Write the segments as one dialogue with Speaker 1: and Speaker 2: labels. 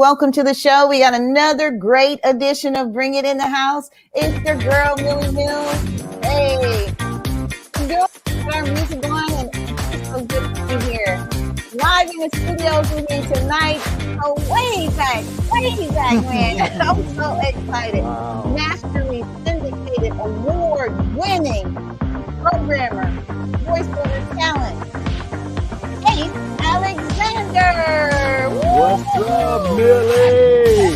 Speaker 1: Welcome to the show. We got another great edition of Bring It in the House. It's your girl, Millie Mills. Hey, girl, our music going, and it's so good to be here. Live in the studios with me tonight. Oh, way back, way back, man. I'm so excited.
Speaker 2: Wow.
Speaker 1: Nationally syndicated, award winning programmer, voiceover talent, Ace Alexander.
Speaker 2: What's up, Millie?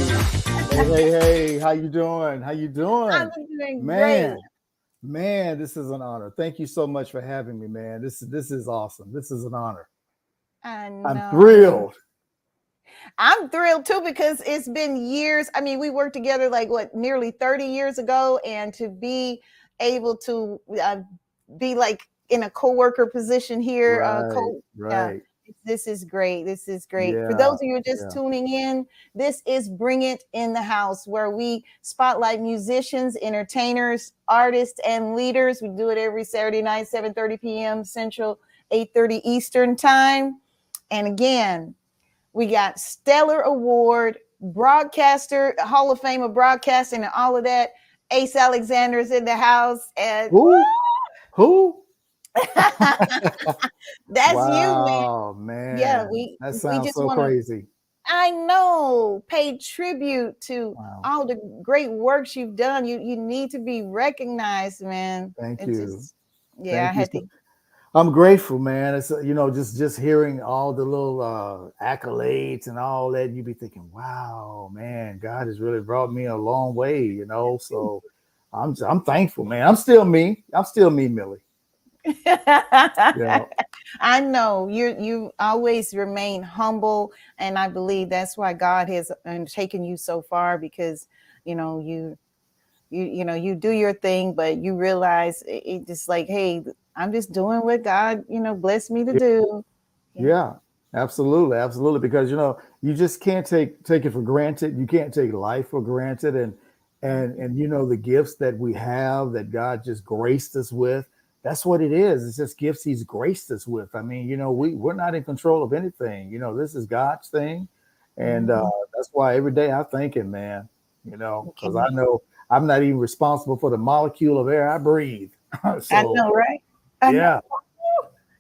Speaker 2: Hey, hey, hey, how you doing? How you doing?
Speaker 1: I'm doing
Speaker 2: man,
Speaker 1: great.
Speaker 2: man, this is an honor. Thank you so much for having me, man. This is this is awesome. This is an honor. I'm thrilled.
Speaker 1: I'm thrilled too because it's been years. I mean, we worked together like what, nearly 30 years ago, and to be able to uh, be like in a co-worker position here, uh,
Speaker 2: Right,
Speaker 1: co- yeah.
Speaker 2: right.
Speaker 1: This is great. This is great. For those of you just
Speaker 2: yeah.
Speaker 1: tuning in, this is Bring It in the House, where we spotlight musicians, entertainers, artists, and leaders. We do it every Saturday night, 7:30 p.m. Central, 8:30 Eastern time. And again, we got Stellar Award, broadcaster, Hall of Fame of broadcasting, and all of that. Ace Alexander is in the house, and
Speaker 2: Who? Who?
Speaker 1: that's you, man.
Speaker 2: wow, man.
Speaker 1: Yeah, we
Speaker 2: that
Speaker 1: we
Speaker 2: sounds
Speaker 1: just
Speaker 2: so
Speaker 1: wanna-
Speaker 2: crazy.
Speaker 1: I know. Pay tribute to
Speaker 2: Wow.
Speaker 1: all the great works you've done. You you need to be recognized, man.
Speaker 2: Thank you.
Speaker 1: just- yeah, I
Speaker 2: Thank you
Speaker 1: had to.
Speaker 2: I'm grateful, man. It's you know just just hearing all the little uh, accolades and all that. You'd be thinking, wow, man, God has really brought me a long way. You know, so I'm I'm thankful, man. I'm still me. I'm still me, Millie. Yeah,
Speaker 1: I know you you always remain humble, and I believe that's why God has taken you so far because you know you you you know you do your thing, but you realize it, it just like, hey, I'm just doing what God you know blessed me to
Speaker 2: Yeah.
Speaker 1: do.
Speaker 2: yeah, absolutely, absolutely. Because you know you just can't take take it for granted. You can't take life for granted, and and and you know the gifts that we have that God just graced us with. That's what it is. It's just gifts He's graced us with. I mean, you know, we we're not in control of anything. You know, this is God's thing, and uh, that's why every day I thank Him, man. You know, because I know I'm not even responsible for the molecule of air I breathe. so,
Speaker 1: I know, right? I know.
Speaker 2: Yeah.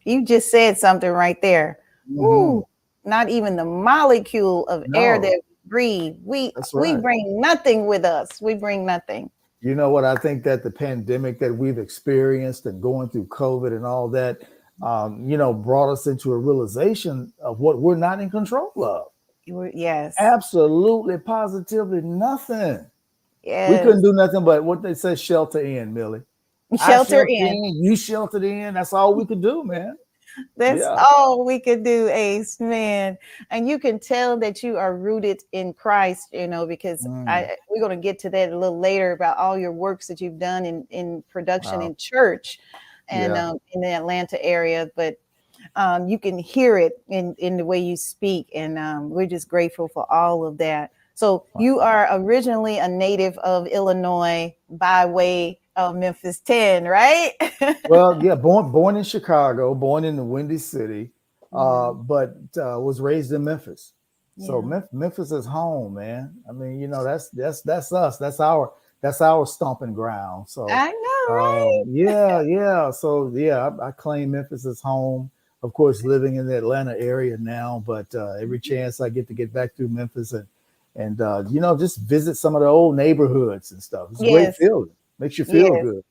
Speaker 1: You just said something right there.
Speaker 2: Mhm.
Speaker 1: Ooh, not even the molecule of air that we breathe. We
Speaker 2: That's
Speaker 1: we bring nothing with us. We bring nothing.
Speaker 2: You know what? I think that the pandemic that we've experienced and going through COVID and all that, um, you know, brought us into a realization of what we're not in control of.
Speaker 1: Yes.
Speaker 2: Absolutely, positively nothing.
Speaker 1: yes.
Speaker 2: We couldn't do nothing but what they said shelter in, Millie.
Speaker 1: Shelter
Speaker 2: sheltered
Speaker 1: in.
Speaker 2: You sheltered in. That's all we could do, man.
Speaker 1: That's
Speaker 2: Yeah.
Speaker 1: all we could do, Ace, man. And you can tell that you are rooted in Christ, you know, because
Speaker 2: Mm.
Speaker 1: I we're gonna get to that a little later about all your works that you've done in, in production
Speaker 2: Wow.
Speaker 1: in church and
Speaker 2: Yeah.
Speaker 1: um, in the Atlanta area. But um, you can hear it in, in the way you speak. And um, we're just grateful for all of that. So you are originally a native of Illinois by way of Memphis 10, right?
Speaker 2: well, yeah, born born in Chicago, born in the Windy City, uh,
Speaker 1: Mhm.
Speaker 2: but uh, was raised in Memphis. So Mem- Memphis is home, man. I mean, you know, that's that's that's us. That's our that's our stomping ground. So
Speaker 1: I know, right?
Speaker 2: um, yeah, yeah. So yeah, I, I claim Memphis is home. Of course, living in the Atlanta area now, but uh, every
Speaker 1: Mm-hmm.
Speaker 2: chance I get to get back through Memphis and and uh, you know just visit some of the old neighborhoods and stuff. It's a great feeling. Makes you feel
Speaker 1: Yes.
Speaker 2: good.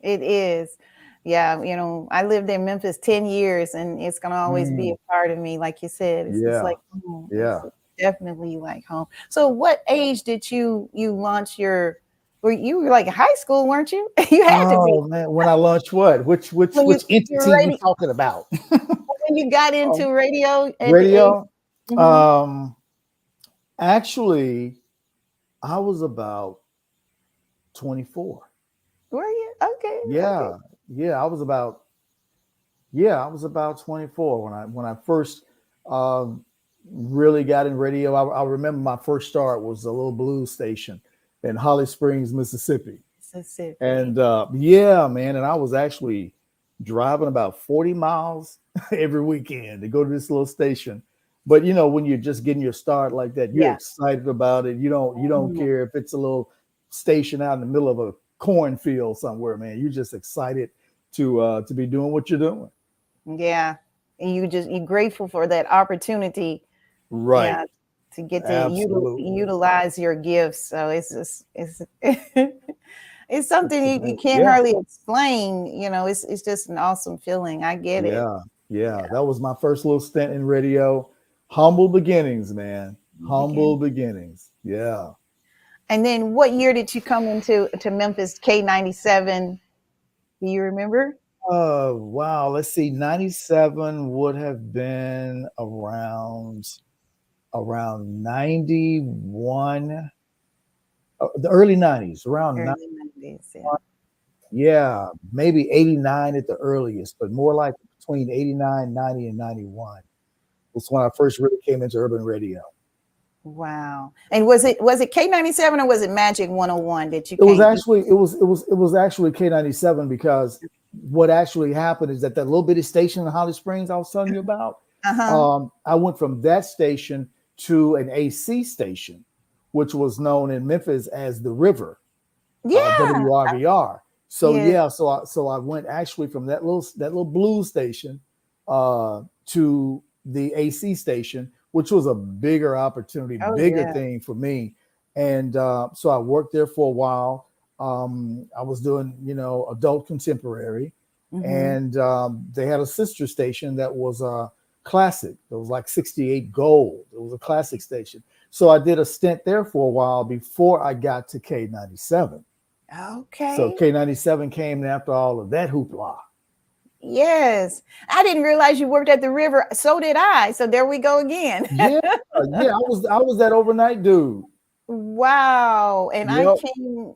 Speaker 1: It is. Yeah, you know, I lived in Memphis 10 years and it's gonna always be a part of me, like you said. It's
Speaker 2: Mm. Yeah.
Speaker 1: like home. It's
Speaker 2: Yeah.
Speaker 1: definitely like home. So what age did you you launch your were you were like high school, weren't you? you had to
Speaker 2: Oh man, when I launched what? Which which
Speaker 1: When you-
Speaker 2: which entity
Speaker 1: you're
Speaker 2: you talking about?
Speaker 1: when you got into radio.
Speaker 2: Radio.
Speaker 1: Mhm.
Speaker 2: Um, actually, I was about twenty four.
Speaker 1: were you? Okay.
Speaker 2: Yeah,
Speaker 1: okay.
Speaker 2: yeah, I was about. Yeah, I was about twenty four when I when I first um, really got in radio. I, I remember my first start was a little blues station in Holly Springs, Mississippi.
Speaker 1: Mississippi.
Speaker 2: And uh, yeah, man, and I was actually driving about 40 miles every weekend to go to this little station but you know, when you're just getting your start like that, you're
Speaker 1: Yeah.
Speaker 2: excited about it. You don't you don't
Speaker 1: Mhm.
Speaker 2: care if it's a little station out in the middle of a cornfield somewhere, man. You're just excited to uh to be doing what you're doing.
Speaker 1: Yeah. And you just you're grateful for that opportunity
Speaker 2: Right.
Speaker 1: yeah, to get to util- utilize your gifts. So it's just it's it's something you, you can't
Speaker 2: Yeah.
Speaker 1: hardly explain. You know, it's it's just an awesome feeling. I get it.
Speaker 2: Yeah, yeah. That was my first little stint in radio. Humble beginnings, man. Humble beginnings. Yeah.
Speaker 1: And then what year did you come into to Memphis K97? Do you remember?
Speaker 2: Uh wow, let's see. 97 would have been around around 91 uh, the early 90s, around
Speaker 1: Early 90s, yeah.
Speaker 2: yeah, maybe 89 at the earliest, but more like between 89, 90, and 91 was when I first really came into urban radio.
Speaker 1: Wow. And was it was it K97 or was it Magic 101 that you
Speaker 2: It was
Speaker 1: came to?
Speaker 2: actually it was it was it was actually K97 because what actually happened is that that little bitty station in Holly Springs I was telling you about,
Speaker 1: Uh-huh.
Speaker 2: um, I went from that station to an AC station, which was known in Memphis as the River, uh,
Speaker 1: yeah.
Speaker 2: WRVR. So
Speaker 1: Yeah.
Speaker 2: yeah. so I so I went actually from that little that little blues station uh, to the AC station, which was a bigger opportunity,
Speaker 1: Oh,
Speaker 2: bigger
Speaker 1: yeah.
Speaker 2: thing for me. And uh, so I worked there for a while. Um, I was doing, you know, adult contemporary,
Speaker 1: Mhm.
Speaker 2: and um, they had a sister station that was a classic. It was like 68 gold. It was a classic station. So I did a stint there for a while before I got to K97.
Speaker 1: Okay.
Speaker 2: So K97 came after all of that hoopla.
Speaker 1: Yes. I didn't realize you worked at the river. So did I. So there we go again.
Speaker 2: Yeah, yeah, I was I was that overnight dude.
Speaker 1: Wow. And
Speaker 2: Yep.
Speaker 1: I came,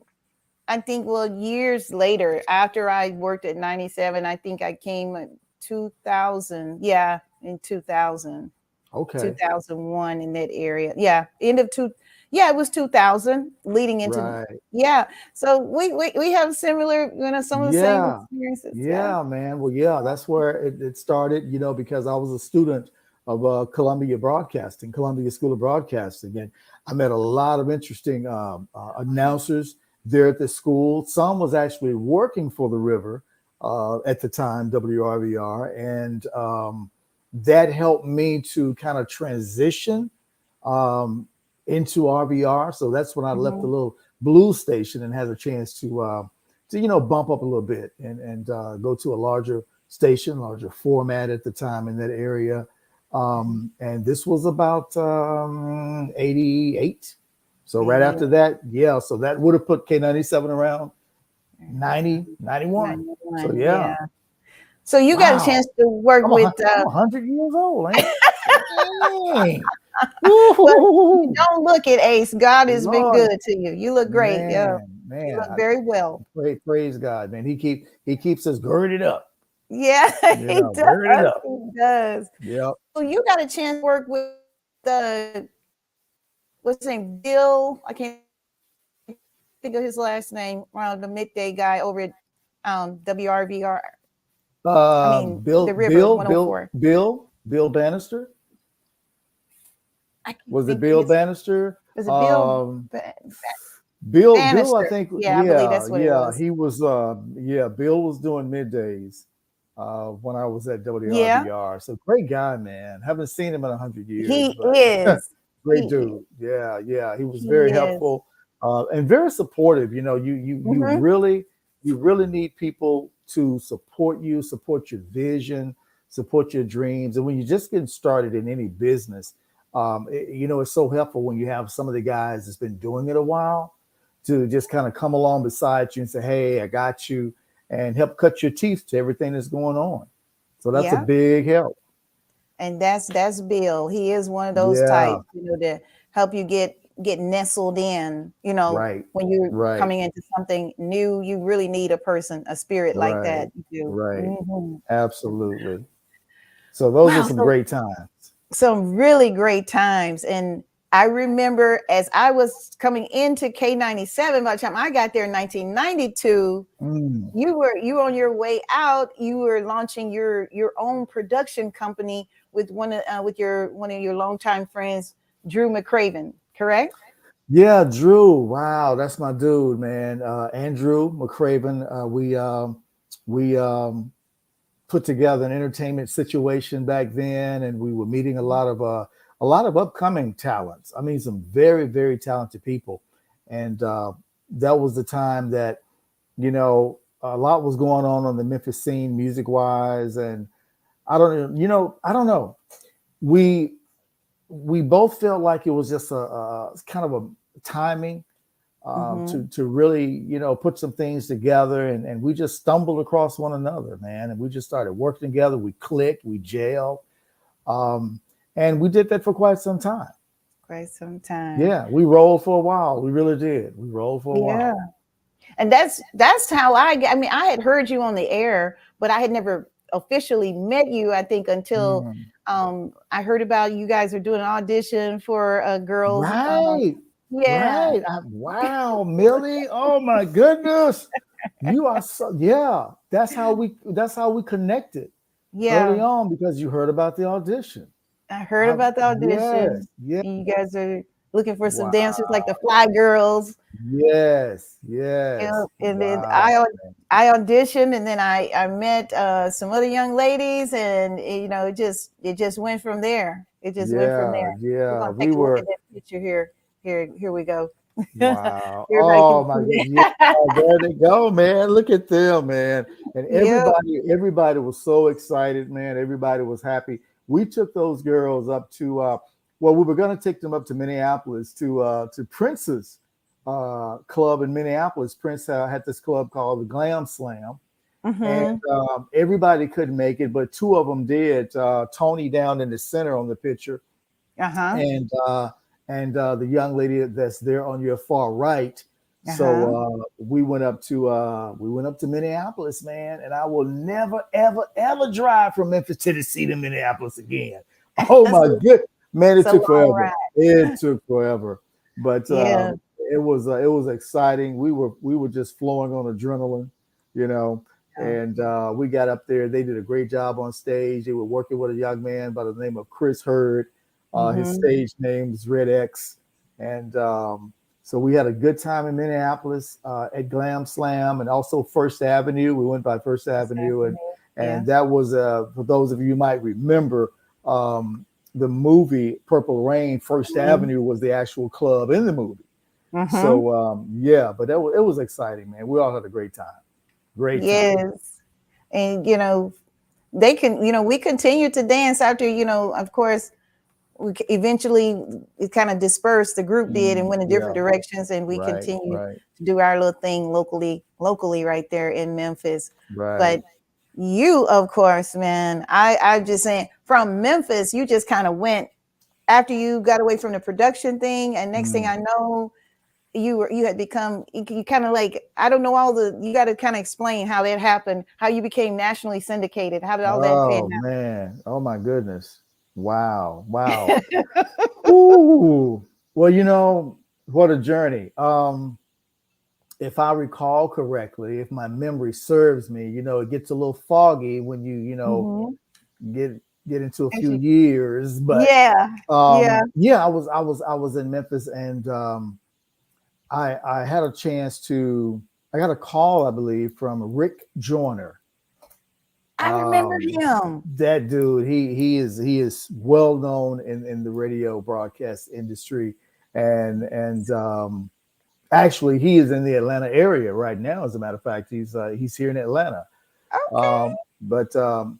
Speaker 1: I think, well, years later, after I worked at 97, I think I came in 2000. Yeah, in 2000,
Speaker 2: Okay.
Speaker 1: 2001 in that area. Yeah, end of two. Yeah, it was 2000 leading into,
Speaker 2: Right.
Speaker 1: yeah. So we, we, we have similar, you know, some of the
Speaker 2: Yeah.
Speaker 1: same experiences.
Speaker 2: Yeah, man. Well, yeah, that's where it, it started, you know, because I was a student of uh, Columbia Broadcasting, Columbia School of Broadcasting. And I met a lot of interesting um, uh, announcers there at the school. Some was actually working for the river uh, at the time, WRVR. And um, that helped me to kind of transition um, into RVR. So that's when I left
Speaker 1: Mhm.
Speaker 2: the little blue station and had a chance to, uh, to you know, bump up a little bit and, and uh, go to a larger station, larger format at the time in that area. Um, and this was about um, 88. So right after that, yeah, so that would have put K97 around 90, 91.
Speaker 1: 91,
Speaker 2: So, yeah.
Speaker 1: So you got a chance to work
Speaker 2: I'm, a,
Speaker 1: with,
Speaker 2: hun- I'm
Speaker 1: uh,
Speaker 2: 100 years old. Ain't I? Dang. Woo-hoo.
Speaker 1: don't look at Ace. God has been good to you. You look great. yeah.
Speaker 2: Man,
Speaker 1: You look very well.
Speaker 2: praise God, man. He keep he keeps us girded up.
Speaker 1: Yeah, he does.
Speaker 2: up.
Speaker 1: He does.
Speaker 2: Yep.
Speaker 1: So you got a chance to work with the what's his name? Bill. I can't think of his last name. Around the midday guy over at um, WRVR.
Speaker 2: Uh,
Speaker 1: mean,
Speaker 2: Bill,
Speaker 1: the River
Speaker 2: Bill, Bill, Bill, Bill Bannister.
Speaker 1: I can't
Speaker 2: Was it Bill Bannister?
Speaker 1: Was it Bill?
Speaker 2: Um,
Speaker 1: Ba-
Speaker 2: Bill, Bill, I think.
Speaker 1: Yeah, I believe that's what it
Speaker 2: yeah,
Speaker 1: was.
Speaker 2: he was. Uh, yeah, Bill was doing middays uh, when I was at WRVR. So great guy, man. Haven't seen him in a hundred years.
Speaker 1: he
Speaker 2: but
Speaker 1: is.
Speaker 2: great
Speaker 1: he-
Speaker 2: dude. Yeah, yeah. He was very
Speaker 1: is.
Speaker 2: helpful uh, and very supportive. You know, you you you
Speaker 1: Mhm.
Speaker 2: really you really need people to support you, support your vision, support your dreams. And when you're just getting started in any business, um, it- you know, it's so helpful when you have some of the guys that's been doing it a while to just kind of come along beside you and say, "Hey, I got you," and help cut your teeth to everything that's going on. So that's
Speaker 1: Yeah.
Speaker 2: a big help.
Speaker 1: and that's that's Bill. He is one of those
Speaker 2: Yeah.
Speaker 1: types, you know, to help you get get nestled in. You know,
Speaker 2: Right.
Speaker 1: when you're
Speaker 2: Right.
Speaker 1: coming into something new, you really need a person, a spirit like
Speaker 2: Right.
Speaker 1: that. You do.
Speaker 2: Right.
Speaker 1: Mhm.
Speaker 2: Absolutely. So those
Speaker 1: Wow,
Speaker 2: are some
Speaker 1: so-
Speaker 2: great times.
Speaker 1: Some really great times, and I remember as I was coming into K97, by the time I got there in 1992,
Speaker 2: Mm.
Speaker 1: you were you were on your way out. You were launching your your own production company with one of uh, with your one of your longtime friends, Drew McCraven. Correct?
Speaker 2: Yeah, Drew. Wow, that's my dude, man. Uh, Andrew McCraven. Uh, we um, we um, put together an entertainment situation back then, and we were meeting a lot of uh, a lot of upcoming talents. I mean, some very very talented people, and uh, that was the time that you know a lot was going on on the Memphis scene, music wise, and I don't you know I don't know. We we both felt like it was just a, a kind of a timing um,
Speaker 1: Mhm.
Speaker 2: to to really you know put some things together, and and we just stumbled across one another, man, and we just started working together. We clicked, we jailed, um, and we did that for quite some time.
Speaker 1: Quite some time.
Speaker 2: Yeah, we rolled for a while. We really did. We rolled for a
Speaker 1: Yeah.
Speaker 2: while.
Speaker 1: And that's that's how I I mean, I had heard you on the air, but I had never officially met you, I think, until
Speaker 2: Mm.
Speaker 1: um I heard about you guys are doing an audition for a girl.
Speaker 2: Right.
Speaker 1: Yeah.
Speaker 2: Right. I- wow, Millie. Oh my goodness. You are so yeah. That's how we that's how we connected
Speaker 1: Yeah.
Speaker 2: early on because you heard about the audition.
Speaker 1: I heard
Speaker 2: I-
Speaker 1: about the audition.
Speaker 2: Yes,
Speaker 1: You guys are looking for some dancers like the Fly Girls.
Speaker 2: yes, yes.
Speaker 1: Yeah, and then I I auditioned and then I I met uh, some other young ladies and you know it just it just went from there. It just went from there.
Speaker 2: Yeah, we
Speaker 1: take a look
Speaker 2: were
Speaker 1: picture here. Here here we go.
Speaker 2: wow. Oh my god. Yeah, there they go, man. Look at them, man. And everybody, everybody was so excited, man. Everybody was happy. We took those girls up to uh well, we were gonna take them up to Minneapolis to uh to Prince's uh club in Minneapolis. Prince uh, had this club called the Glam Slam.
Speaker 1: Mhm.
Speaker 2: and um, everybody couldn't make it, but two of them did. Uh, Tony down in the center on the picture,
Speaker 1: Uh-huh.
Speaker 2: and uh, and uh, the young lady that's there on your far right. So uh, we went up to uh, we went up to Minneapolis, man, and I will never, ever, ever drive from Memphis, Tennessee to Minneapolis again. Oh my good man, it
Speaker 1: a
Speaker 2: took forever.
Speaker 1: ride.
Speaker 2: It took forever, but
Speaker 1: Yeah.
Speaker 2: um, it was uh, it was exciting. We were we were just flowing on adrenaline, you know.
Speaker 1: Yeah.
Speaker 2: And uh, we got up there. They did a great job on stage. They were working with a young man by the name of Chris Hurd. Uh, His
Speaker 1: Mhm.
Speaker 2: stage name is Red X. And um, so we had a good time in Minneapolis uh, at Glam Slam and also First Avenue. We went by First Avenue, and and that was uh, for those of you who might remember um, the movie Purple Rain. 1st
Speaker 1: Mhm.
Speaker 2: Avenue was the actual club in the movie.
Speaker 1: Mhm.
Speaker 2: So um, yeah, but that was, it was exciting, man. We all had a great time. Great. time.
Speaker 1: yes. And you know, they can, you know, we continue to dance after, you know, of course, we eventually it kind of dispersed, the group did and
Speaker 2: Mm,
Speaker 1: went in different
Speaker 2: yeah.
Speaker 1: directions and we
Speaker 2: Right,
Speaker 1: continue
Speaker 2: Right.
Speaker 1: to do our little thing locally, locally right there in Memphis.
Speaker 2: Right.
Speaker 1: But you, of course, man, I, I'm just saying from Memphis, you just kind of went after you got away from the production thing. And next thing
Speaker 2: Mm.
Speaker 1: I know, you were you had become you, you kind of like I don't know all the you got to kind of explain how that happened, how you became nationally syndicated, how did all that
Speaker 2: oh
Speaker 1: pan out?
Speaker 2: man. Oh my goodness. Wow. Wow. Ooh. Well, you know, what a journey. Um, if I recall correctly, if my memory serves me, you know, it gets a little foggy when you, you know,
Speaker 1: Mhm.
Speaker 2: get get into a few years. But
Speaker 1: yeah,
Speaker 2: um,
Speaker 1: yeah.
Speaker 2: yeah, I was I was I was in Memphis and um, I I had a chance to I got a call, I believe, from Rick Joyner.
Speaker 1: I remember
Speaker 2: um,
Speaker 1: him.
Speaker 2: That dude, he he is he is well known in, in the radio broadcast industry, and and um, actually he is in the Atlanta area right now. As a matter of fact, he's uh, he's here in Atlanta.
Speaker 1: Okay.
Speaker 2: Um, but um,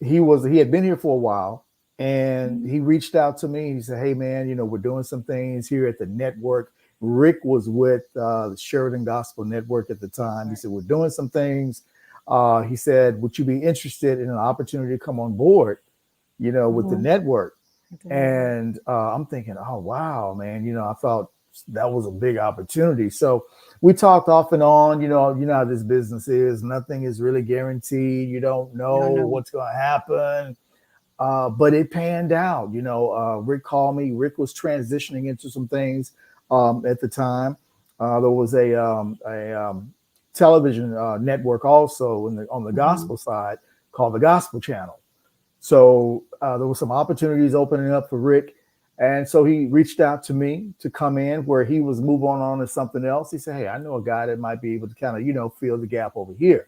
Speaker 2: he was he had been here for a while, and
Speaker 1: Mm-hmm.
Speaker 2: he reached out to me. He said, "Hey man, you know we're doing some things here at the network." Rick was with uh, the Sheridan Gospel Network at the time. He said, "We're doing some things." Uh, he said, "Would you be interested in an opportunity to come on board?" You know, with the
Speaker 1: Mhm.
Speaker 2: network. And uh, I'm thinking, oh wow, man, you know, I thought that was a big opportunity. So we talked off and on. You know, you know how this business is. Nothing is really guaranteed. You don't know
Speaker 1: know.
Speaker 2: what's going to happen. uh, but it panned out. You know, uh, Rick called me. Rick was transitioning into some things um, at the time. Uh, there was a um, a um, television uh, network also the, on the
Speaker 1: Mhm.
Speaker 2: gospel side called the Gospel Channel. So uh, there were some opportunities opening up for Rick, and so he reached out to me to come in where he was moving on to something else. He said, "Hey, I know a guy that might be able to kind of you know fill the gap over here."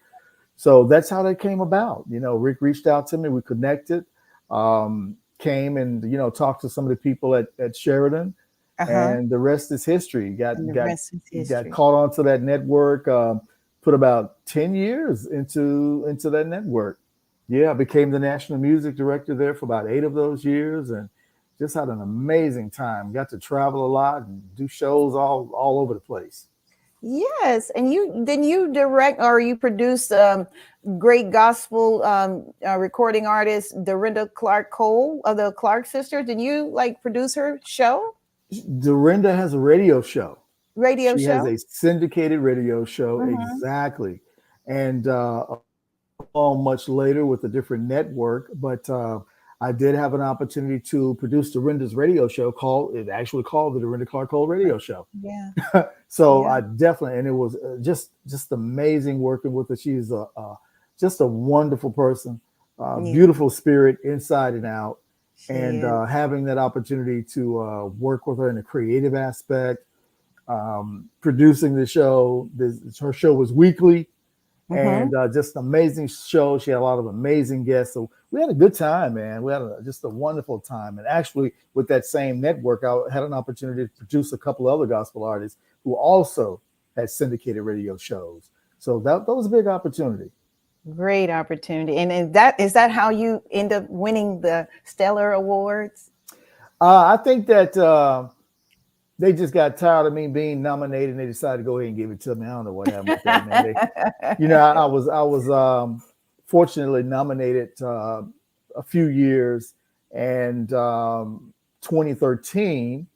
Speaker 2: So that's how that came about. You know, Rick reached out to me. We connected, um, came and you know talked to some of the people at, at Sheridan,
Speaker 1: Uh-huh.
Speaker 2: and the rest is history. Got got
Speaker 1: history.
Speaker 2: got caught onto that network. Um, put about ten years into into that network. Yeah, I became the national music director there for about eight of those years, and just had an amazing time. Got to travel a lot and do shows all all over the place.
Speaker 1: Yes, and you then you direct or you produce um, great gospel um, uh, recording artist Dorinda Clark Cole of the Clark Sisters. Did you like produce her show,
Speaker 2: Dorinda has a radio show.
Speaker 1: Radio
Speaker 2: she
Speaker 1: show?
Speaker 2: She has a syndicated radio show
Speaker 1: Mhm.
Speaker 2: exactly and uh all much later with a different network but uh i did have an opportunity to produce dorinda's radio show called it actually called the dorinda clark cole radio show
Speaker 1: yeah,
Speaker 2: so
Speaker 1: Yeah.
Speaker 2: i definitely and it was uh, just just amazing working with her she's a uh, just a wonderful person uh,
Speaker 1: Yeah.
Speaker 2: beautiful spirit inside and out
Speaker 1: she
Speaker 2: and uh, having that opportunity to uh, work with her in a creative aspect, um, producing the show. This, her show was weekly,
Speaker 1: Mhm.
Speaker 2: and uh, just an amazing show. She had a lot of amazing guests, so we had a good time, man. We had a, just a wonderful time. And actually, with that same network, I had an opportunity to produce a couple other gospel artists who also had syndicated radio shows. So that, that was a big opportunity.
Speaker 1: great opportunity. And is that is that how you end up winning the Stellar Awards?
Speaker 2: Uh, I think that uh, they just got tired of me being nominated and they decided to go ahead and give it to me. I don't know what happened that. They- you know, I, I was I was um, fortunately nominated uh, a few years, and um, 2013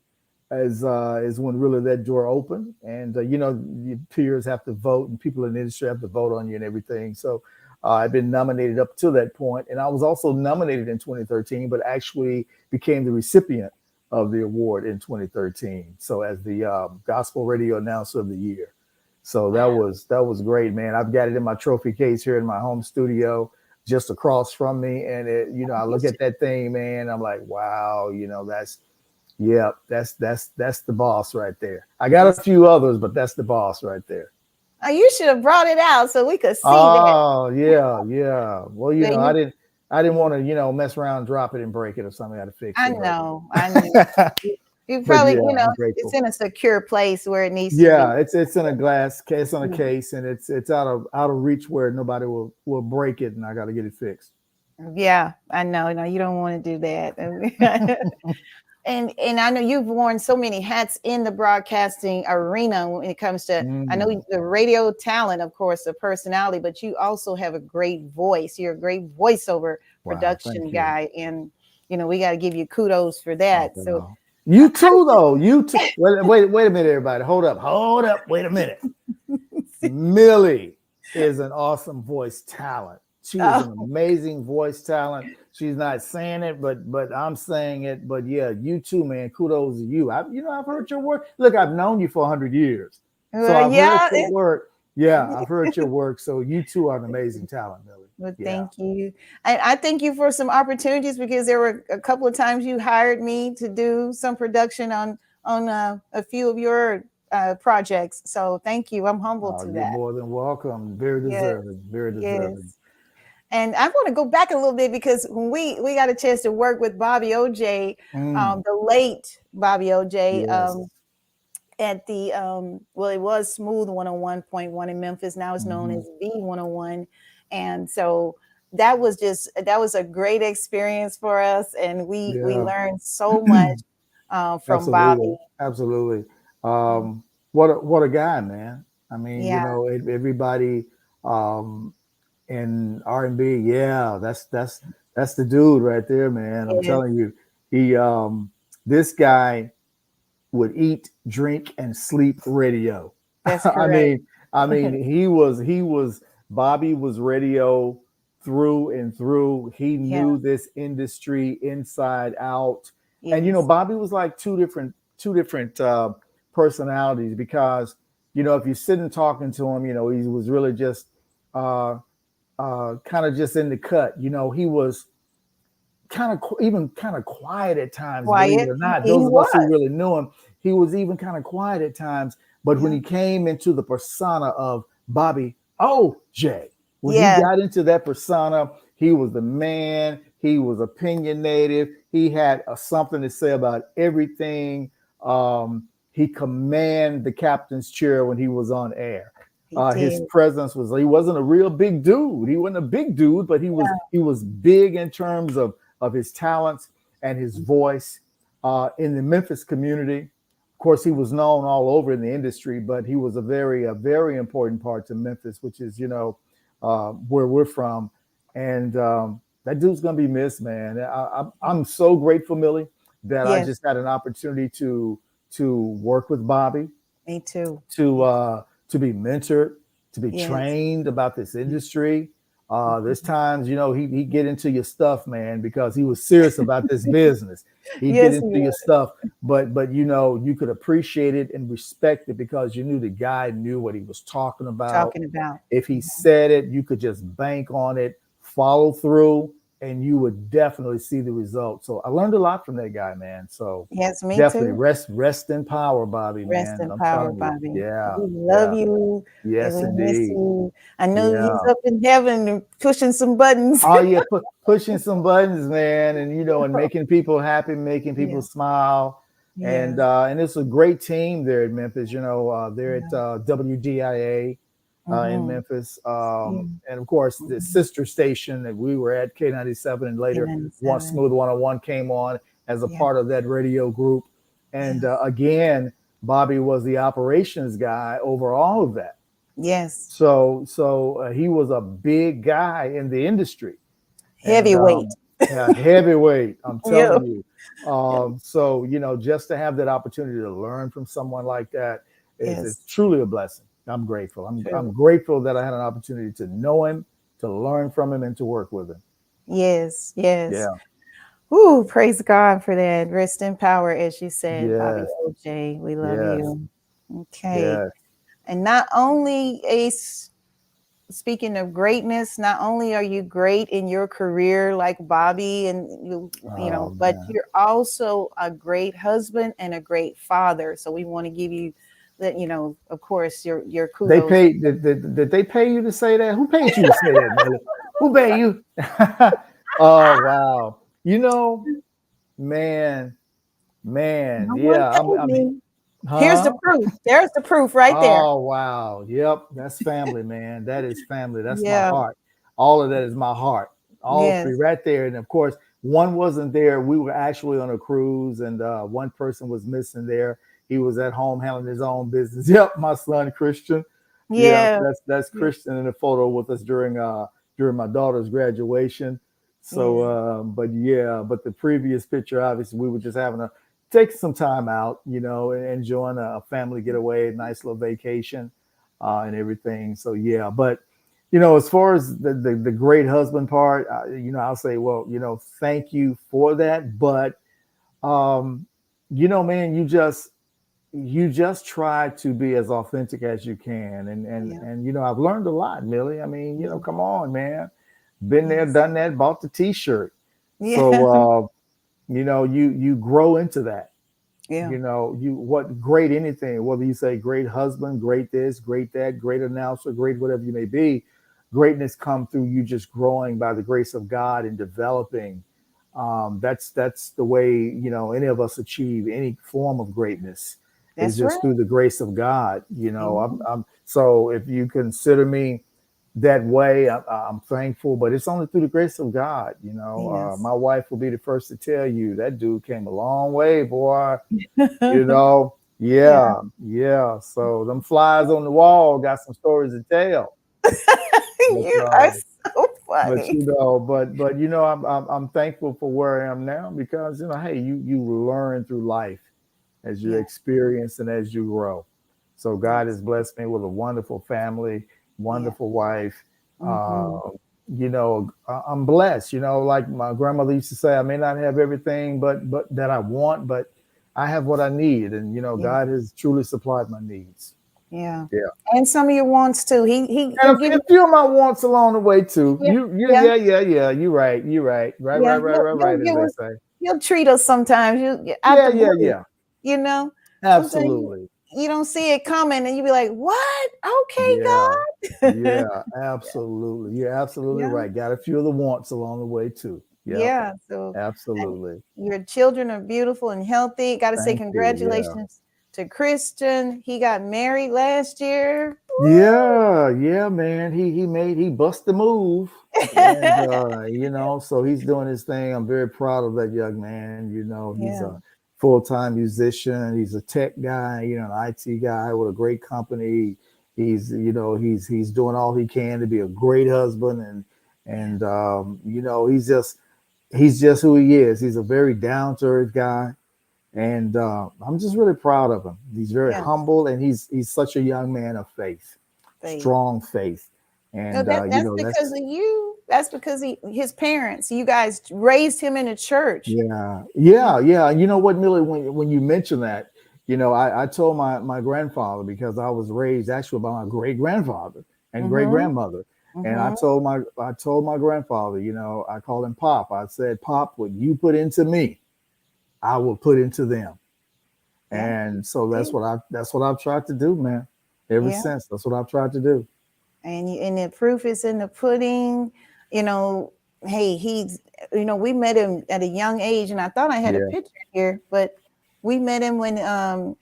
Speaker 2: is uh, is when really that door opened. And uh, you know, your peers have to vote, and people in the industry have to vote on you and everything. So. Uh, I've been nominated up to that point, and I was also nominated in 2013, but actually became the recipient of the award in 2013. So as the um, gospel radio announcer of the year. So that was that was great, man. I've got it in my trophy case here in my home studio, just across from me, and it, you know, I look at that thing, man. I'm like, wow, you know, that's yeah, that's that's that's the boss right there. I got a few others, but that's the boss right there.
Speaker 1: Oh, you should have brought it out so we could see that.
Speaker 2: Oh yeah, yeah. Well, you know, I didn't I didn't want to, you know, mess around, drop it, and break it or something. I got to fix
Speaker 1: I
Speaker 2: it. right?
Speaker 1: know, I know. You probably,
Speaker 2: yeah,
Speaker 1: you know, it's in a secure place where it needs to be.
Speaker 2: Yeah, it's it's in a glass case on a
Speaker 1: Mhm.
Speaker 2: case, and it's it's out of out of reach where nobody will will break it, and I got to get it fixed.
Speaker 1: Yeah, I know. No, you don't want to do that. and and I know you've worn so many hats in the broadcasting arena when it comes to I know
Speaker 2: Mm.
Speaker 1: the radio talent, of course, the personality, but you also have a great voice. You're a great voiceover
Speaker 2: Wow,
Speaker 1: production guy, and you know we got to give you kudos for that.
Speaker 2: Oh,
Speaker 1: So
Speaker 2: wow. you too, though. You too. Wait, wait, wait a minute, everybody. Hold up, hold up. Wait a minute. Millie is an awesome voice talent. She is an
Speaker 1: Oh.
Speaker 2: amazing voice talent. She's not saying it, but but I'm saying it. But yeah, you too, man. Kudos to you. I, you know, I've heard your work. Look, I've known you for hundred years, so I've
Speaker 1: yeah,
Speaker 2: heard your
Speaker 1: it-
Speaker 2: work. Yeah, I've heard your work. So you two are an amazing talent, Millie.
Speaker 1: Well,
Speaker 2: Yeah.
Speaker 1: thank you. And I thank you for some opportunities because there were a couple of times you hired me to do some production on on uh, a few of your uh, projects. So thank you. I'm humble
Speaker 2: Oh,
Speaker 1: to
Speaker 2: you're
Speaker 1: that.
Speaker 2: more than welcome. Very
Speaker 1: Yes,
Speaker 2: deserving. Very deserving.
Speaker 1: Yes. And I want to go back a little bit because when we we got a chance to work with Bobby O'Jay,
Speaker 2: Mm,
Speaker 1: um, the late Bobby O'Jay,
Speaker 2: Yes.
Speaker 1: um, at the um, well, it was Smooth 101.1 in Memphis. Now it's known
Speaker 2: Mhm.
Speaker 1: as B 101, and so that was just that was a great experience for us, and we we learned so much uh, from Bobby.
Speaker 2: Absolutely. Um, what a, what a guy, man. I mean,
Speaker 1: Yeah.
Speaker 2: you know, everybody um, in R and B, yeah, that's that's that's the dude right there, man. I'm
Speaker 1: Yeah.
Speaker 2: telling you, he um, this guy would eat, drink, and sleep radio.
Speaker 1: That's
Speaker 2: I mean, I mean, he was he was Bobby was radio through and through. He
Speaker 1: Yeah.
Speaker 2: knew this industry inside out. And you know, Bobby was like two different two different uh, personalities because you know if you sit and talking to him, you know, he was really just uh, uh, kind of just in the cut. You know, he was kind of even kind of quiet at times,
Speaker 1: Quiet,
Speaker 2: or not.
Speaker 1: he
Speaker 2: Those of us who really knew him, he was even kind of quiet at times. But when he came into the persona of Bobby O'Jay, when
Speaker 1: Yeah.
Speaker 2: he got into that persona, he was the man. He was opinionated. He had uh, something to say about everything. Um, he commanded the captain's chair when he was on air. Uh, his presence was he wasn't a real big dude. He wasn't a big dude, but he was he was big in terms of of his talents and his voice uh, in the Memphis community. Of course, he was known all over in the industry, but he was a very a very important part to Memphis, which is you know uh, where we're from, and um, that dude's gonna be missed, man. I, I, I'm so grateful, Millie, that I just had an opportunity to to work with Bobby
Speaker 1: Me too.
Speaker 2: to uh, to be mentored, to be
Speaker 1: Yes.
Speaker 2: trained about this industry. Uh, there's times, you know, he he get into your stuff, man, because he was serious about this business. He
Speaker 1: Yes,
Speaker 2: get into your stuff, but but you know, you could appreciate it and respect it because you knew the guy knew what he was talking about.
Speaker 1: Talking about.
Speaker 2: If he said it, you could just bank on it, follow through, and you would definitely see the results. So I learned a lot from that guy, man. So
Speaker 1: Yes, me
Speaker 2: definitely
Speaker 1: too.
Speaker 2: rest rest in power, Bobby.
Speaker 1: Rest
Speaker 2: man.
Speaker 1: in
Speaker 2: I'm
Speaker 1: power,
Speaker 2: you.
Speaker 1: Bobby.
Speaker 2: Yeah.
Speaker 1: We love
Speaker 2: yeah.
Speaker 1: you.
Speaker 2: Yes,
Speaker 1: and we miss
Speaker 2: indeed.
Speaker 1: you. I know
Speaker 2: Yeah.
Speaker 1: he's up in heaven and pushing some buttons.
Speaker 2: Oh yeah, pu- pushing some buttons, man, and you know, and making people happy, making people
Speaker 1: Yeah.
Speaker 2: smile, and uh, and it's a great team there at Memphis. You know, uh, they're at uh, WDIA uh, in
Speaker 1: Mhm.
Speaker 2: Memphis, um, and of course the sister station that we were at K97, and later One
Speaker 1: 97.
Speaker 2: Smooth 101 came on as a
Speaker 1: Yeah.
Speaker 2: part of that radio group, and uh, again, Bobby was the operations guy over all of that.
Speaker 1: Yes.
Speaker 2: So so uh, he was a big guy in the industry. And,
Speaker 1: Heavyweight.
Speaker 2: um, yeah, heavyweight. I'm
Speaker 1: Yeah.
Speaker 2: telling you. Um, so you know, just to have that opportunity to learn from someone like that is,
Speaker 1: Yes.
Speaker 2: is truly a blessing. I'm grateful. I'm
Speaker 1: True.
Speaker 2: I'm grateful that I had an opportunity to know him, to learn from him, and to work with him.
Speaker 1: Yes. Yes.
Speaker 2: Yeah.
Speaker 1: Ooh, praise God for that. Rest in power, as you said, Bobby
Speaker 2: Yes.
Speaker 1: O'Jay. We love
Speaker 2: Yes.
Speaker 1: you. Okay.
Speaker 2: Yes.
Speaker 1: And not only Ace, speaking of greatness, not only are you great in your career like Bobby and you, you know,
Speaker 2: Oh,
Speaker 1: but
Speaker 2: man.
Speaker 1: you're also a great husband and a great father. So we want to give you that, you know, of course, your your kudos.
Speaker 2: They paid. Did, did, did they pay you to say that? Who paid you to say that? Who paid you? oh wow! You know, man, man,
Speaker 1: No
Speaker 2: yeah. I'm, I'm,
Speaker 1: me. Here's the proof. There's the proof right there.
Speaker 2: Oh wow! Yep, that's family, man. That is family. That's
Speaker 1: Yeah.
Speaker 2: my heart. All of that is my heart. All
Speaker 1: Yes.
Speaker 2: three right there. And of course, one wasn't there. We were actually on a cruise, and uh, one person was missing there. He was at home handling his own business. Yep, my son Christian.
Speaker 1: Yeah.
Speaker 2: that's that's Christian in the photo with us during uh during my daughter's graduation. So um, but yeah, but the previous picture, obviously, we were just having a take some time out, you know, and enjoying a family getaway, a nice little vacation, uh, and everything. So yeah, but you know, as far as the the, the great husband part, uh, you know, I'll say, well, you know, thank you for that, but um, you know, man, you just you just try to be as authentic as you can. And and
Speaker 1: Yeah.
Speaker 2: and you know i've learned a lot millie. I mean you know come on man. Been there done that bought the t-shirt.
Speaker 1: Yeah.
Speaker 2: so uh you know you you grow into that.
Speaker 1: Yeah.
Speaker 2: you know you what great anything whether you say great husband great this great that great announcer great whatever you may be greatness come through you just growing by the grace of god and developing. Um that's that's the way you know any of us achieve any form of greatness
Speaker 1: That's
Speaker 2: is just
Speaker 1: right.
Speaker 2: through the grace of God. You know,
Speaker 1: Mhm.
Speaker 2: I'm, I'm so if you consider me that way, I, I'm thankful. But it's only through the grace of God. You know, uh, my wife will be the first to tell you that dude came a long way, boy. You know, yeah, yeah. So them flies on the wall got some stories to tell.
Speaker 1: you
Speaker 2: uh,
Speaker 1: are so funny.
Speaker 2: But you know, but but you know, I'm, I'm I'm thankful for where I am now because you know, hey, you you learn through life as you
Speaker 1: Yeah.
Speaker 2: experience and as you grow. So God has blessed me with a wonderful family, wonderful wife.
Speaker 1: Mhm.
Speaker 2: Uh, you know, I'm blessed. You know, like my grandmother used to say, I may not have everything, but but that I want, but I have what I need, and you know,
Speaker 1: Yeah.
Speaker 2: God has truly supplied my needs.
Speaker 1: Yeah.
Speaker 2: Yeah.
Speaker 1: And some of your wants too. He he
Speaker 2: And
Speaker 1: he'll
Speaker 2: a, few of my wants along the way too.
Speaker 1: Yeah,
Speaker 2: You, you,
Speaker 1: yeah.
Speaker 2: yeah, yeah, yeah. You right, You're right, right,
Speaker 1: Yeah,
Speaker 2: right, right, right,
Speaker 1: he'll
Speaker 2: right.
Speaker 1: us-
Speaker 2: they say.
Speaker 1: he'll treat us sometimes. You
Speaker 2: Yeah, yeah, yeah.
Speaker 1: You know,
Speaker 2: Absolutely.
Speaker 1: you don't see it coming, and you be like, "What? Okay,
Speaker 2: Yeah.
Speaker 1: God."
Speaker 2: yeah, absolutely. You're absolutely
Speaker 1: Yeah.
Speaker 2: right. Got a few of the wants along the way too. Yeah,
Speaker 1: Yeah. So
Speaker 2: absolutely.
Speaker 1: your children are beautiful and healthy. Got to say
Speaker 2: Thank you, yeah.
Speaker 1: congratulations to Christian. He got married last year.
Speaker 2: Yeah, yeah, man. He he made he bust the move. and uh, you know, so he's doing his thing. I'm very proud of that young man. You know, he's
Speaker 1: Yeah.
Speaker 2: a full-time musician. He's a tech guy, you know, an IT guy with a great company. He's, you know, he's he's doing all he can to be a great husband and and um, you know, he's just he's just who he is. He's a very down-to-earth guy. And uh, I'm just really proud of him. He's very
Speaker 1: Yes.
Speaker 2: humble and he's he's such a young man of faith
Speaker 1: Faith.
Speaker 2: strong faith. And
Speaker 1: No, that,
Speaker 2: uh, you
Speaker 1: that's
Speaker 2: know,
Speaker 1: because
Speaker 2: that's
Speaker 1: of you. That's because he, his parents, you guys raised him in a church.
Speaker 2: yeah, yeah, yeah. You know what, Millie, when when you mention that, you know, I, I told my my grandfather because I was raised actually by my great grandfather and great grandmother. And I
Speaker 1: Mhm.
Speaker 2: told my I told my grandfather, you know, I called him Pop. I said, Pop, what you put into me, I will put into them.
Speaker 1: Yeah.
Speaker 2: And so that's
Speaker 1: Yeah.
Speaker 2: what I that's what I've tried to do, man. Ever
Speaker 1: Yeah.
Speaker 2: since. That's what I've tried to do.
Speaker 1: And you, and the proof is in the pudding. You know, hey, he's you know we met him at a young age, and I thought I had
Speaker 2: Yeah.
Speaker 1: a picture here, but we met him when um,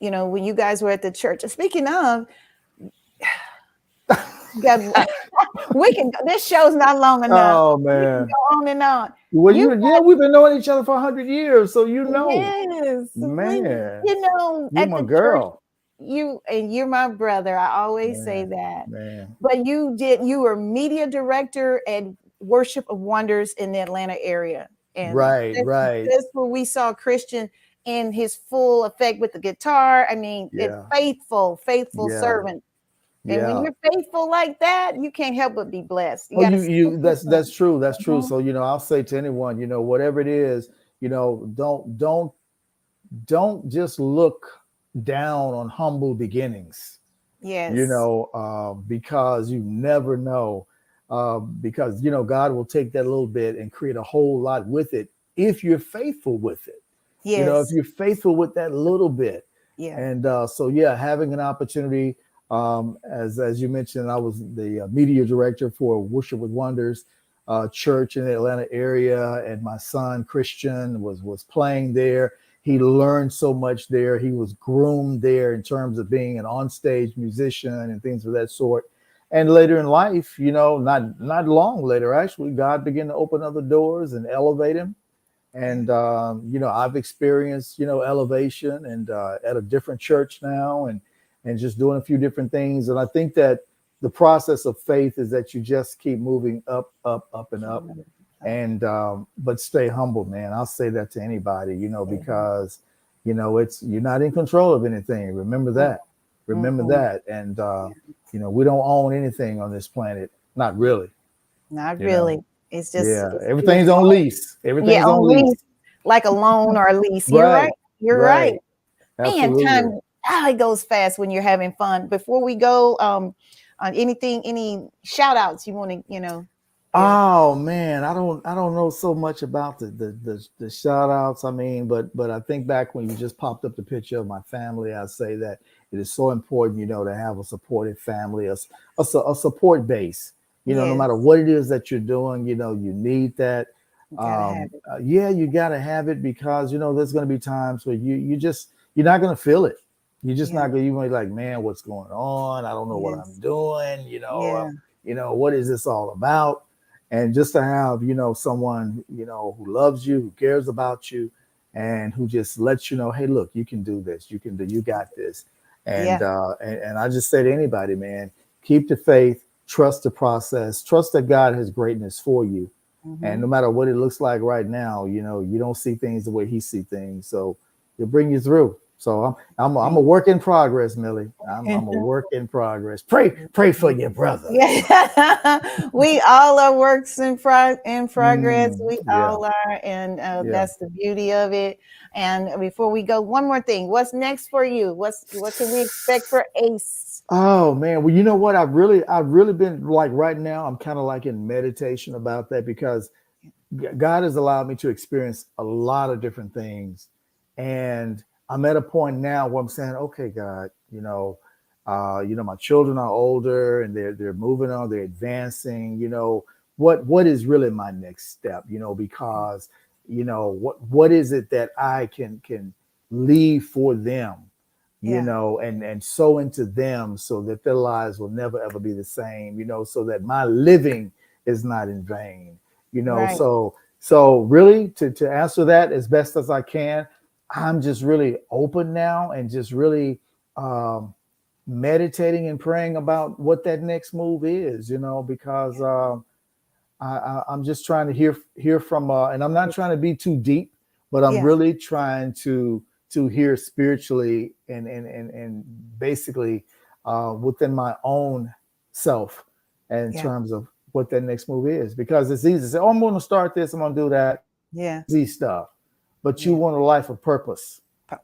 Speaker 1: you know, when you guys were at the church. Speaking of. God, we can. This show's not long enough.
Speaker 2: Oh
Speaker 1: We
Speaker 2: man.
Speaker 1: go on and on.
Speaker 2: Well,
Speaker 1: You
Speaker 2: you, yeah, we've been knowing each other for hundred years, so you know,
Speaker 1: Yes, we-
Speaker 2: man,
Speaker 1: you know,
Speaker 2: you
Speaker 1: at
Speaker 2: my
Speaker 1: the church,
Speaker 2: girl,
Speaker 1: you and you're my brother. I always say that.
Speaker 2: man.
Speaker 1: But you did. You were media director at Worship of Wonders in the Atlanta area, and
Speaker 2: Right,
Speaker 1: that's,
Speaker 2: right.
Speaker 1: That's where we saw Christian in his full effect with the guitar. I mean,
Speaker 2: Yeah.
Speaker 1: faithful, faithful
Speaker 2: Yeah.
Speaker 1: servant. And
Speaker 2: Yeah.
Speaker 1: when you're faithful like that, you can't help but be blessed.
Speaker 2: Oh, you, you, that's that's true. That's true.
Speaker 1: Mhm.
Speaker 2: So you know, I'll say to anyone, you know, whatever it is, you know, don't don't don't just look down on humble beginnings.
Speaker 1: yes,
Speaker 2: You know, uh, because you never know. Uh, because you know, God will take that little bit and create a whole lot with it if you're faithful with it.
Speaker 1: yes,
Speaker 2: You know, if you're faithful with that little bit.
Speaker 1: yeah,
Speaker 2: And uh, so, yeah, having an opportunity, um, as as you mentioned, I was the uh, media director for Worship with Wonders uh, church in the Atlanta area, and my son Christian was was playing there. He learned so much there. He was groomed there in terms of being an onstage musician and things of that sort. And later in life, you know, not not long later, actually, God began to open other doors and elevate him and um, you know i've experienced you know elevation and uh, at a different church now and and just doing a few different things and i think that the process of faith is that you just keep moving up up up and up and um, but stay humble man. I'll say that to anybody you know because you know it's you're not in control of anything. Remember that. Remember
Speaker 1: Mhm.
Speaker 2: that. And uh, you know we don't own anything on this planet. Not really.
Speaker 1: Not
Speaker 2: you know,
Speaker 1: really. It's just
Speaker 2: yeah.
Speaker 1: it's-
Speaker 2: everything's on lease. Everything's
Speaker 1: yeah,
Speaker 2: on lease.
Speaker 1: like a loan or a lease. You're
Speaker 2: Right,
Speaker 1: right. You're right. And
Speaker 2: Absolutely.
Speaker 1: time, ah, it goes fast when you're having fun. Before we go, um, on anything, any shout outs you want to, you know,
Speaker 2: Oh man, I don't I don't know so much about the the the, the shout outs. I mean, but but I think back when you just popped up the picture of my family, I say that it is so important, you know, to have a supportive family, a, a, a support base. You know, no matter what it is that you're doing, you know, you need that.
Speaker 1: you
Speaker 2: Um, uh, yeah, you got to have it because you know there's going to be times where you you just you're not going to feel it. You're just
Speaker 1: Yeah.
Speaker 2: not going. to You're gonna be like, man, what's going on? I don't know what I'm doing. You know,
Speaker 1: Yeah.
Speaker 2: uh, you know what is this all about? And just to have you know someone you know who loves you, who cares about you, and who just lets you know, hey, look, you can do this. You can do. You got this. And uh, and, and I just say to anybody, man, keep the faith, trust the process, trust that God has greatness for you.
Speaker 1: Mhm.
Speaker 2: And no matter what it looks like right now, you know, you don't see things the way he see things. So he'll bring you through. So I'm I'm I'm a work in progress, Millie. I'm, I'm a work in progress. Pray pray for your brother.
Speaker 1: Yeah, we all are works in pro- in progress.
Speaker 2: Mm,
Speaker 1: we
Speaker 2: yeah.
Speaker 1: all are, and uh,
Speaker 2: Yeah.
Speaker 1: that's the beauty of it. And before we go, one more thing. What's next for you? What's what can we expect for Ace?
Speaker 2: Oh man, well you know what? I've really I've really been like right now. I'm kind of like in meditation about that because God has allowed me to experience a lot of different things, and I'm at a point now where I'm saying, okay, God, you know, uh, you know, my children are older and they're they're moving on, they're advancing. You know, what what is really my next step? You know, because you know what what is it that I can can leave for them? you
Speaker 1: Yeah.
Speaker 2: know, and and sow into them so that their lives will never ever be the same, you know, so that my living is not in vain, you know.
Speaker 1: Right.
Speaker 2: So so really to to answer that as best as I can, I'm just really open now and just really um meditating and praying about what that next move is, you know, because um I, I I'm just trying to hear hear from uh and I'm not trying to be too deep, but I'm
Speaker 1: Yeah.
Speaker 2: really trying to to hear spiritually and and and, and basically uh, within my own self in
Speaker 1: Yeah.
Speaker 2: terms of what that next move is because it's easy to say, oh, I'm going to start this, I'm going to do that,
Speaker 1: Yeah,
Speaker 2: easy stuff. But you
Speaker 1: Yeah.
Speaker 2: want a life of purpose.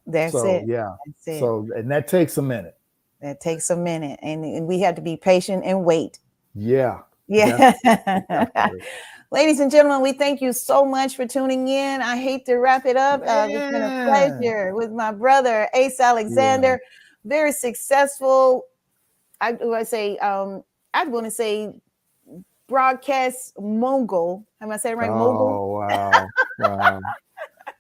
Speaker 1: that's
Speaker 2: so
Speaker 1: it.
Speaker 2: yeah.
Speaker 1: That's it.
Speaker 2: So and that takes a minute.
Speaker 1: that takes a minute, and, and we have to be patient and wait.
Speaker 2: Yeah.
Speaker 1: Yeah. Ladies and gentlemen, we thank you so much for tuning in. I hate to wrap it up. Uh, it's been a pleasure with my brother Ace Alexander. Very successful. I do I say um I'd want to say broadcast mogul. Am I saying right? Mogul.
Speaker 2: Oh wow. wow.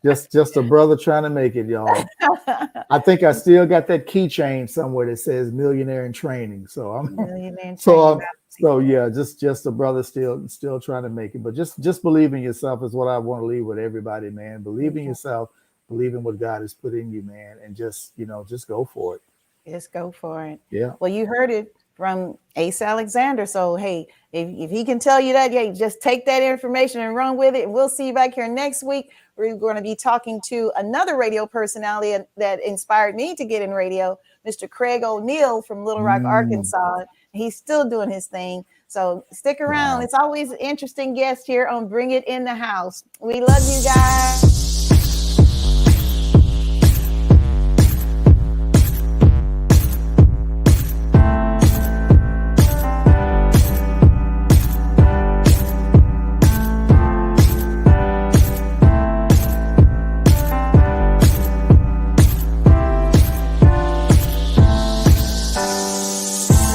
Speaker 2: Just just a brother trying to make it, y'all. I think I still got that keychain somewhere that says millionaire in training. So I'm
Speaker 1: Millionaire in
Speaker 2: So,
Speaker 1: training.
Speaker 2: so yeah, just just a brother still still trying to make it, but just just believe in yourself is what I want to leave with everybody, man. Believe in yourself, believe in what God has put in you, man, and just you know just go for it.
Speaker 1: Just go for it.
Speaker 2: Yeah,
Speaker 1: Well, you heard it from Ace Alexander. So, hey, if, if he can tell you that, yeah, just take that information and run with it. And we'll see you back here next week. We're going to be talking to another radio personality that inspired me to get in radio, Mr. Craig O'Neill from Little Rock,
Speaker 2: Mm.
Speaker 1: Arkansas. He's still doing his thing. So stick around.
Speaker 2: Wow.
Speaker 1: It's always an interesting guest here on Bring It in the House. We love you guys.